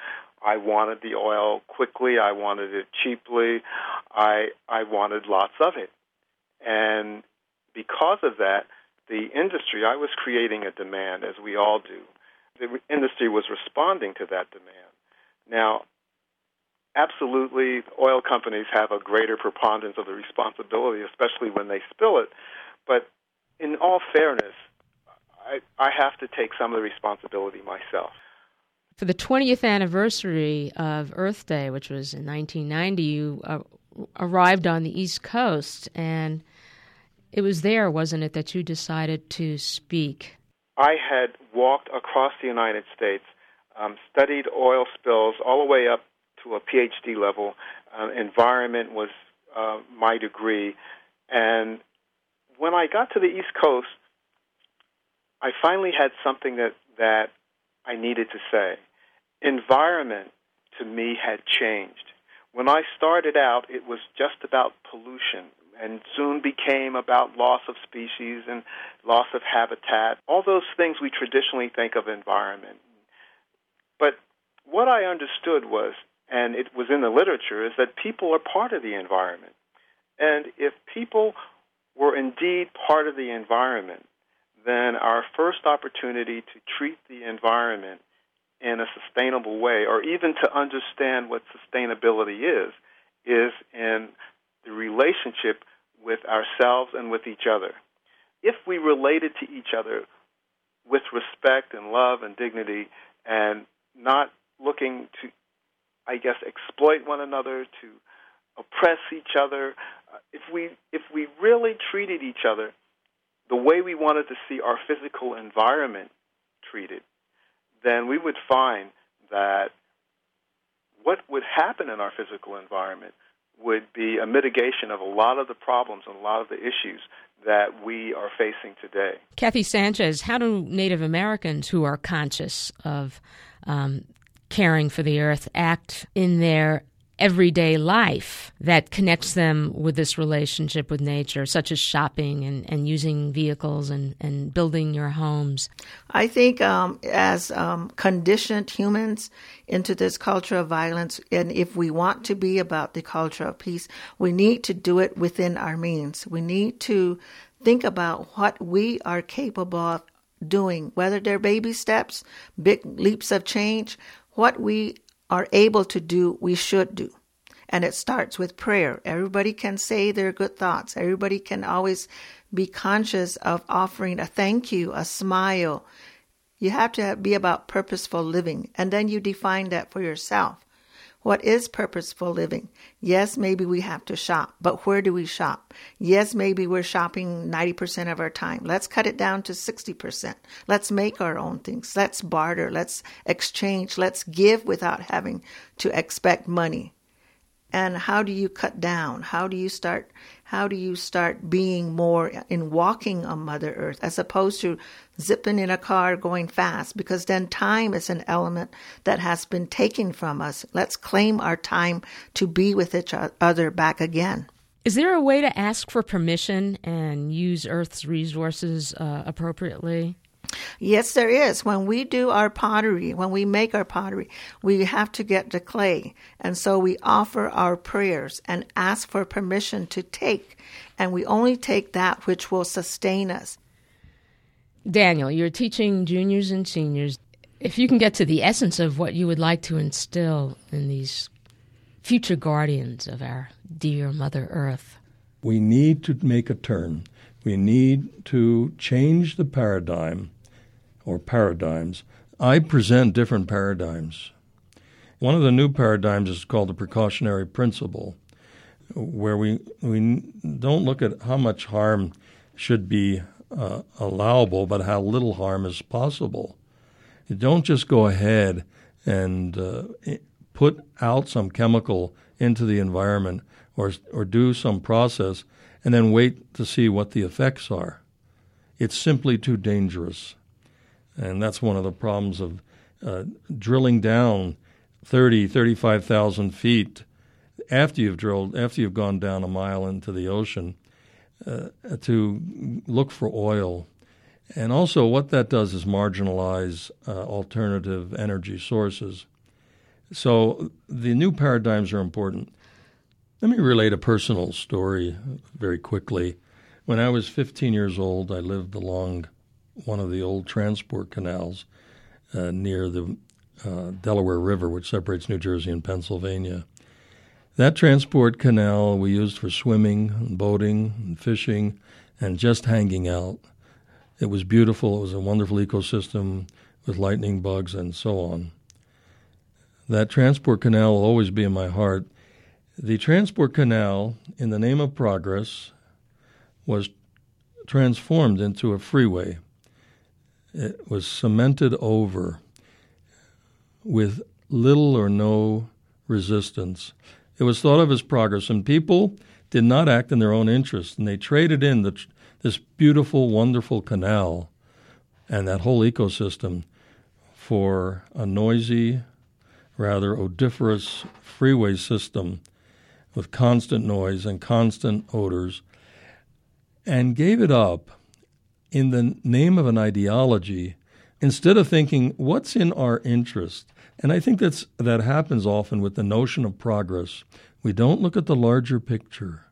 I wanted the oil quickly, I wanted it cheaply, I I wanted lots of it. And because of that, the industry, I was creating a demand as we all do. The industry was responding to that demand. Now, absolutely, oil companies have a greater preponderance of the responsibility, especially when they spill it. But in all fairness, I, I have to take some of the responsibility myself. For the 20th anniversary of Earth Day, which was in 1990, you uh, arrived on the East Coast, and it was there, wasn't it, that you decided to speak? I had walked across the United States, um, studied oil spills all the way up to a PhD level. Uh, environment was uh, my degree. And when I got to the East Coast, I finally had something that, that I needed to say. Environment to me had changed. When I started out, it was just about pollution and soon became about loss of species and loss of habitat, all those things we traditionally think of environment. But what I understood was, and it was in the literature, is that people are part of the environment. And if people were indeed part of the environment, then our first opportunity to treat the environment in a sustainable way, or even to understand what sustainability is, is in the relationship with ourselves and with each other. If we related to each other with respect and love and dignity and not looking to, I guess, exploit one another, to oppress each other, uh, if we if we really treated each other the way we wanted to see our physical environment treated, then we would find that what would happen in our physical environment would be a mitigation of a lot of the problems and a lot of the issues that we are facing today. Kathy Sanchez, how do Native Americans who are conscious of um, caring for the earth act in their everyday life that connects them with this relationship with nature, such as shopping and, and using vehicles and, and building your homes? I think um, as um, conditioned humans into this culture of violence, and if we want to be about the culture of peace, we need to do it within our means. We need to think about what we are capable of doing, whether they're baby steps, big leaps of change, what we are able to do, we should do. And it starts with prayer. Everybody can say their good thoughts. Everybody can always be conscious of offering a thank you, a smile. You have to be about purposeful living. And then you define that for yourself. What is purposeful living? Yes, maybe we have to shop, but where do we shop? Yes, maybe we're shopping 90% of our time. Let's cut it down to 60%. Let's make our own things. Let's barter. Let's exchange. Let's give without having to expect money. And how do you cut down? How do you start how do you start being more in walking on Mother Earth as opposed to zipping in a car going fast? Because then time is an element that has been taken from us. Let's claim our time to be with each other back again. Is there a way to ask for permission and use Earth's resources uh, appropriately? Yes, there is. When we do our pottery, when we make our pottery, we have to get the clay. And so we offer our prayers and ask for permission to take. And we only take that which will sustain us. Daniel, you're teaching juniors and seniors. If you can get to the essence of what you would like to instill in these future guardians of our dear Mother Earth, we need to make a turn. We need to change the paradigm or paradigms. I present different paradigms. One of the new paradigms is called the precautionary principle, where we, we don't look at how much harm should be uh, allowable, but how little harm is possible. You don't just go ahead and uh, put out some chemical into the environment or, or do some process and then wait to see what the effects are. It's simply too dangerous. And that's one of the problems of uh, drilling down 30, 35,000 feet after you've drilled, after you've gone down a mile into the ocean uh, to look for oil. And also, what that does is marginalize uh, alternative energy sources. So, the new paradigms are important. Let me relate a personal story very quickly. When I was 15 years old, I lived along one of the old transport canals uh, near the uh, Delaware River, which separates New Jersey and Pennsylvania. That transport canal we used for swimming and boating and fishing and just hanging out. It was beautiful. It was a wonderful ecosystem with lightning bugs and so on. That transport canal will always be in my heart. The transport canal, in the name of progress, was transformed into a freeway. It was cemented over with little or no resistance. It was thought of as progress, and people did not act in their own interest, and they traded in the, this beautiful, wonderful canal and that whole ecosystem for a noisy, rather odoriferous freeway system with constant noise and constant odors, and gave it up in the name of an ideology instead of thinking what's in our interest. And I think that's that happens often with the notion of progress. We don't look at the larger picture.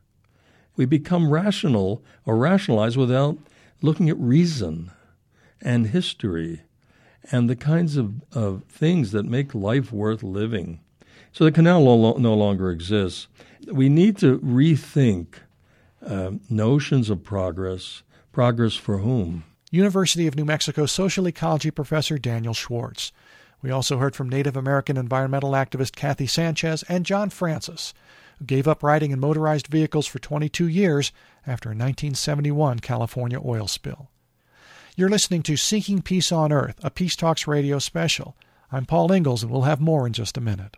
We become rational or rationalize without looking at reason and history and the kinds of, of things that make life worth living. So the canal no, longer exists. We need to rethink uh, notions of progress. Progress for whom? University of New Mexico social ecology professor Daniel Schwartz. We also heard from Native American environmental activist Kathy Sanchez and John Francis, who gave up riding in motorized vehicles for 22 years after a 1971 California oil spill. You're listening to Seeking Peace on Earth, a Peace Talks radio special. I'm Paul Ingles, and we'll have more in just a minute.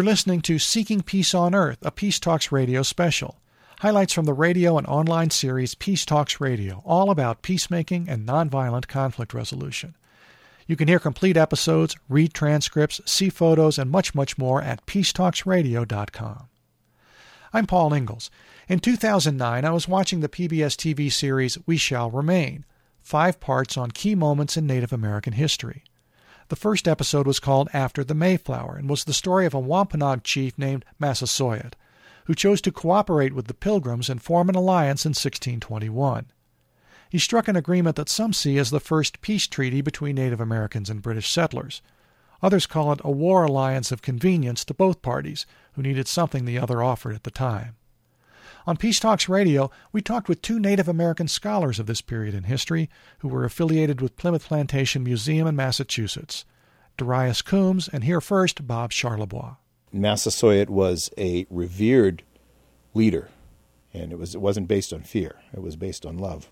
You're listening to Seeking Peace on Earth, a Peace Talks radio special. Highlights from the radio and online series Peace Talks Radio, all about peacemaking and nonviolent conflict resolution. You can hear complete episodes, read transcripts, see photos, and much, much more at peacetalksradio.com. I'm Paul Ingles. In 2009, I was watching the PBS TV series We Shall Remain, five parts on key moments in Native American history. The first episode was called After the Mayflower and was the story of a Wampanoag chief named Massasoit, who chose to cooperate with the Pilgrims and form an alliance in 1621. He struck an agreement that some see as the first peace treaty between Native Americans and British settlers. Others call it a war alliance of convenience to both parties, who needed something the other offered at the time. On Peace Talks Radio, we talked with two Native American scholars of this period in history who were affiliated with Plymouth Plantation Museum in Massachusetts. Darius Coombs, and here first, Bob Charlebois. Massasoit was a revered leader, and it was it wasn't based on fear; it was based on love.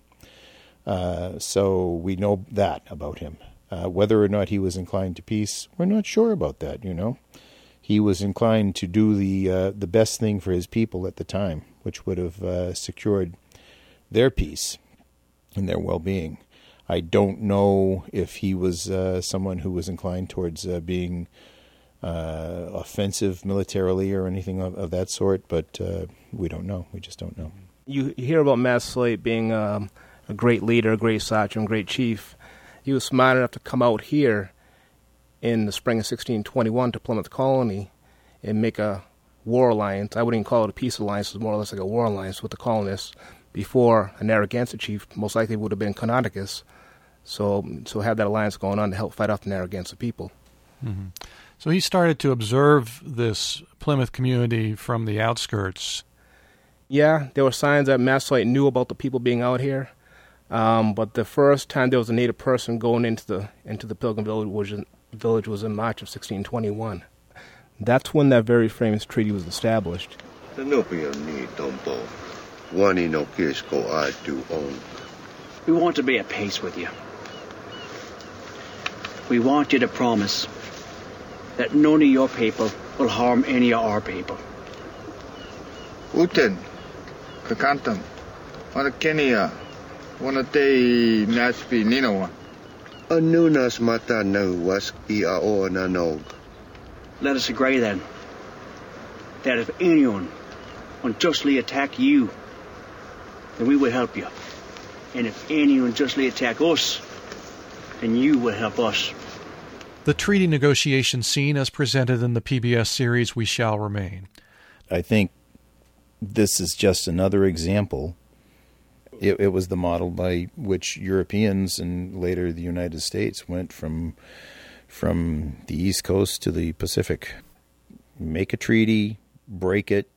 Uh, so we know that about him. Uh, whether or not he was inclined to peace, we're not sure about that. You know, he was inclined to do the uh, the best thing for his people at the time, which would have uh, secured their peace and their well-being. I don't know if he was uh, someone who was inclined towards uh, being uh, offensive militarily or anything of, of that sort, but uh, we don't know. We just don't know. You hear about Massasoit being um, a great leader, a great sachem, great chief. He was smart enough to come out here in the spring of 1621 to Plymouth Colony and make a war alliance. I wouldn't even call it a peace alliance, It was more or less like a war alliance with the colonists before a Narragansett chief most likely would have been Canonicus. So, so have that alliance going on to help fight off the Narragansett people. Mm-hmm. So he started to observe this Plymouth community from the outskirts. Yeah, there were signs that Massasoit knew about the people being out here. Um, but the first time there was a native person going into the into the Pilgrim village was in, village was in March of 1621. That's when that very famous treaty was established. We want to be at peace with you. We want you to promise that none of your people will harm any of our people. Uten, kakantam, wana Kenya, wana te naspi ninawa. Anunas mata no was i a o nanog. Let us agree then that if anyone unjustly attack you, then we will help you. And if anyone unjustly attack us, then you will help us. The treaty negotiation scene as presented in the PBS series We Shall Remain. I think this is just another example. It, it, was the model by which Europeans and later the United States went from from the East Coast to the Pacific. Make a treaty, break it,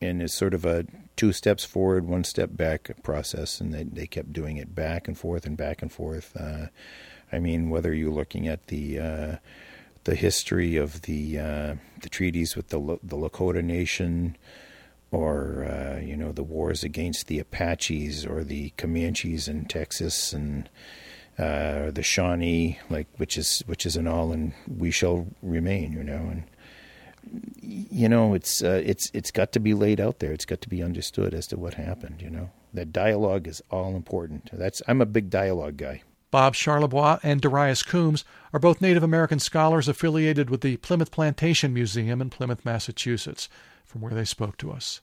and it's sort of a two steps forward, one step back process, and they they kept doing it back and forth and back and forth. Uh, I mean, whether you're looking at the uh, the history of the uh, the treaties with the the Lakota Nation, or uh, you know the wars against the Apaches or the Comanches in Texas and uh, the Shawnee, like which is which is an all and we shall remain, you know, and you know it's uh, it's it's got to be laid out there. It's got to be understood as to what happened. You know that dialogue is all important. That's I'm a big dialogue guy. Bob Charlebois and Darius Coombs are both Native American scholars affiliated with the Plymouth Plantation Museum in Plymouth, Massachusetts, from where they spoke to us.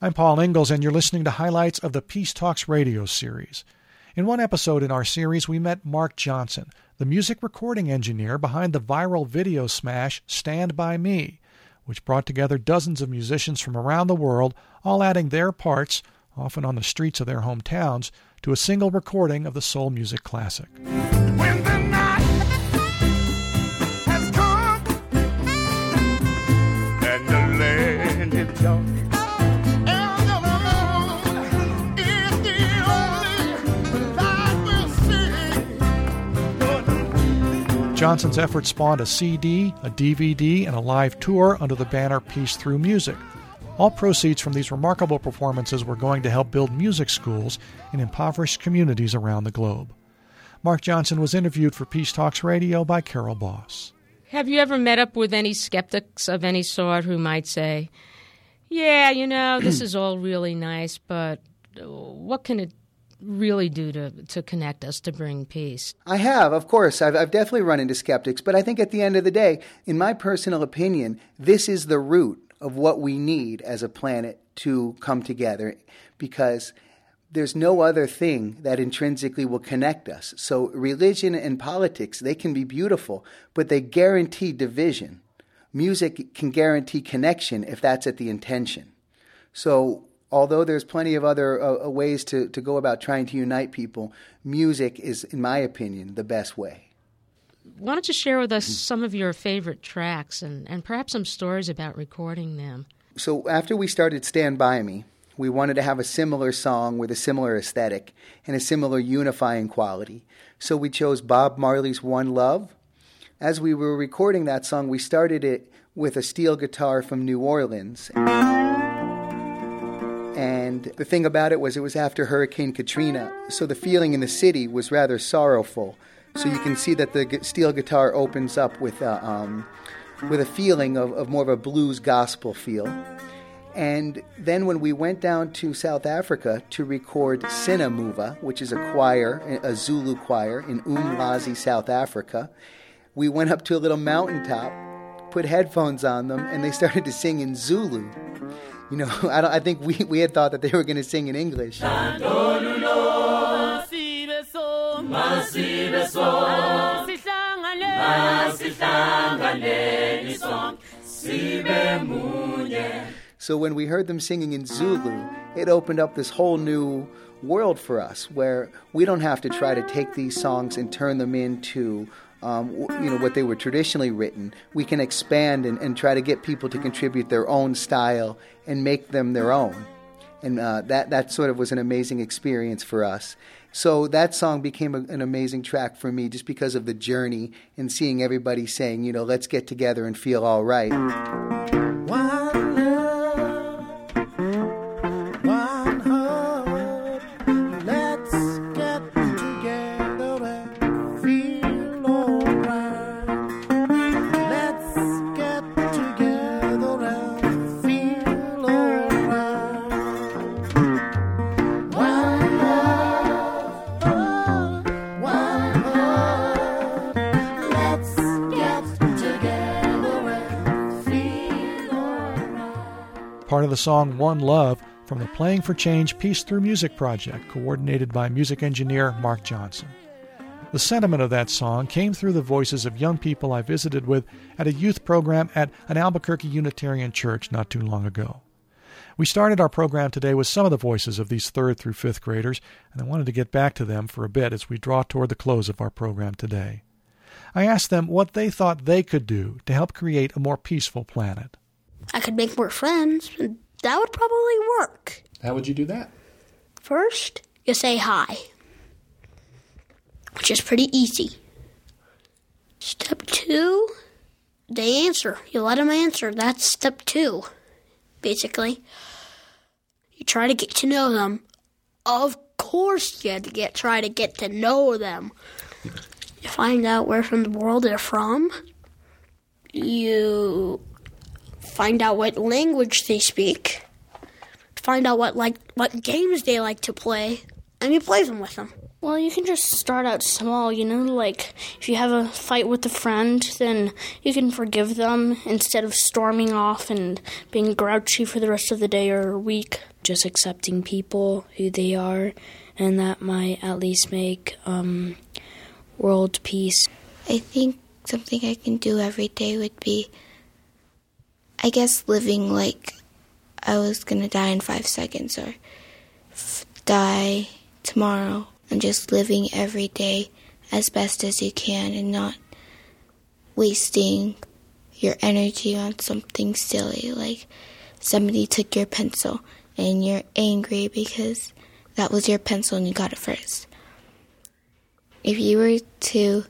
I'm Paul Ingles, and you're listening to highlights of the Peace Talks radio series. In one episode in our series, we met Mark Johnson, the music recording engineer behind the viral video smash Stand By Me, which brought together dozens of musicians from around the world, all adding their parts, often on the streets of their hometowns, to a single recording of the soul music classic. Johnson's efforts spawned a CD, a DVD, and a live tour under the banner Peace Through Music. All proceeds from these remarkable performances were going to help build music schools in impoverished communities around the globe. Mark Johnson was interviewed for Peace Talks Radio by Carol Boss. Have you ever met up with any skeptics of any sort who might say, Yeah, you know, this is all really nice, but what can it really do to, to connect us to bring peace? I have, of course. I've, I've definitely run into skeptics, but I think at the end of the day, in my personal opinion, this is the root of what we need as a planet to come together because there's no other thing that intrinsically will connect us. So religion and politics, they can be beautiful, but they guarantee division. Music can guarantee connection if that's at the intention. So although there's plenty of other uh, uh ways to, to go about trying to unite people, music is, in my opinion, the best way why don't you share with us some of your favorite tracks and, and perhaps some stories about recording them? So, after we started Stand By Me, we wanted to have a similar song with a similar aesthetic and a similar unifying quality. So, we chose Bob Marley's One Love. As we were recording that song, we started it with a steel guitar from New Orleans. And the thing about it was, it was after Hurricane Katrina, so the feeling in the city was rather sorrowful. So you can see that the steel guitar opens up with a, um, with a feeling of, of more of a blues gospel feel. And then when we went down to South Africa to record Sinamuva, which is a choir, a Zulu choir in Umlazi, South Africa, we went up to a little mountaintop, put headphones on them, and they started to sing in Zulu. You know, I, I think we, we had thought that they were going to sing in English. So when we heard them singing in Zulu, it opened up this whole new world for us where we don't have to try to take these songs and turn them into um, you know what they were traditionally written. We can expand and, and, try to get people to contribute their own style and make them their own. And uh, that that sort of was an amazing experience for us. So that song became a, an amazing track for me just because of the journey and seeing everybody saying, you know, let's get together and feel all right. The song One Love from the Playing for Change Peace Through Music project, coordinated by music engineer Mark Johnson. The sentiment of that song came through the voices of young people I visited with at a youth program at an Albuquerque Unitarian church not too long ago. We started our program today with some of the voices of these third through fifth graders, and I wanted to get back to them for a bit as we draw toward the close of our program today. I asked them what they thought they could do to help create a more peaceful planet. I could make more friends, and that would probably work. How would you do that? First, you say hi, which is pretty easy. Step two, they answer. You let them answer. That's step two, basically. You try to get to know them. Of course, you had to get try to get to know them. You find out where from the world they're from. You find out what language they speak, find out what like what games they like to play, and you play them with them. Well, you can just start out small, you know, like if you have a fight with a friend, then you can forgive them instead of storming off and being grouchy for the rest of the day or week. Just accepting people who they are, and that might at least make um, world peace. I think something I can do every day would be I guess living like I was gonna die in five seconds or f- die tomorrow and just living every day as best as you can and not wasting your energy on something silly like somebody took your pencil and you're angry because that was your pencil and you got it first. If you were to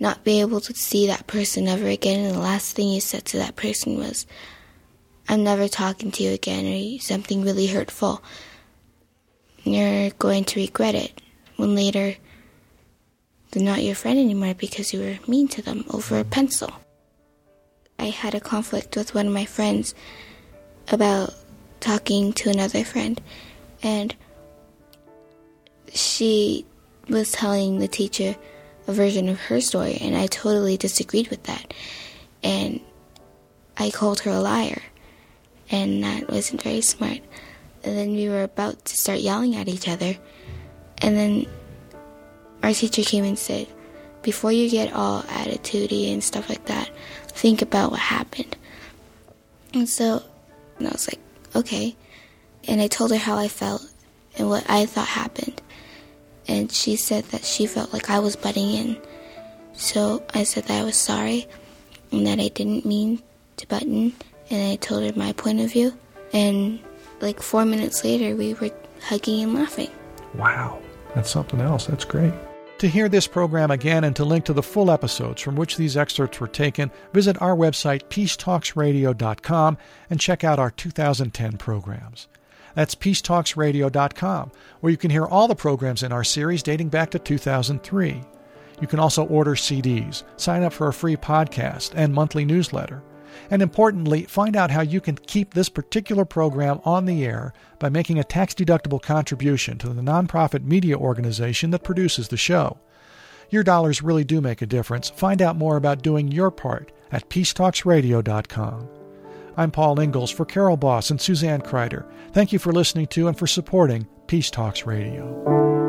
not be able to see that person ever again, and the last thing you said to that person was, I'm never talking to you again, or something really hurtful, you're going to regret it when later they're not your friend anymore because you were mean to them over a pencil. I had a conflict with one of my friends about talking to another friend, and she was telling the teacher a version of her story, and I totally disagreed with that. And I called her a liar, and that wasn't very smart. And then we were about to start yelling at each other, and then our teacher came and said, Before you get all attitudey and stuff like that, think about what happened. And so and I was like, Okay. And I told her how I felt and what I thought happened and she said that she felt like I was butting in. So I said that I was sorry and that I didn't mean to butt in, and I told her my point of view. And like four minutes later, we were hugging and laughing. Wow, that's something else. That's great. To hear this program again and to link to the full episodes from which these excerpts were taken, visit our website, peacetalksradio.com, and check out our 2010 programs. That's peacetalksradio.com, where you can hear all the programs in our series dating back to 2003. You can also order CDs, sign up for a free podcast and monthly newsletter. And importantly, find out how you can keep this particular program on the air by making a tax deductible contribution to the nonprofit media organization that produces the show. Your dollars really do make a difference. Find out more about doing your part at peacetalksradio.com. I'm Paul Ingles for Carol Boss and Suzanne Kryder. Thank you for listening to and for supporting Peace Talks Radio.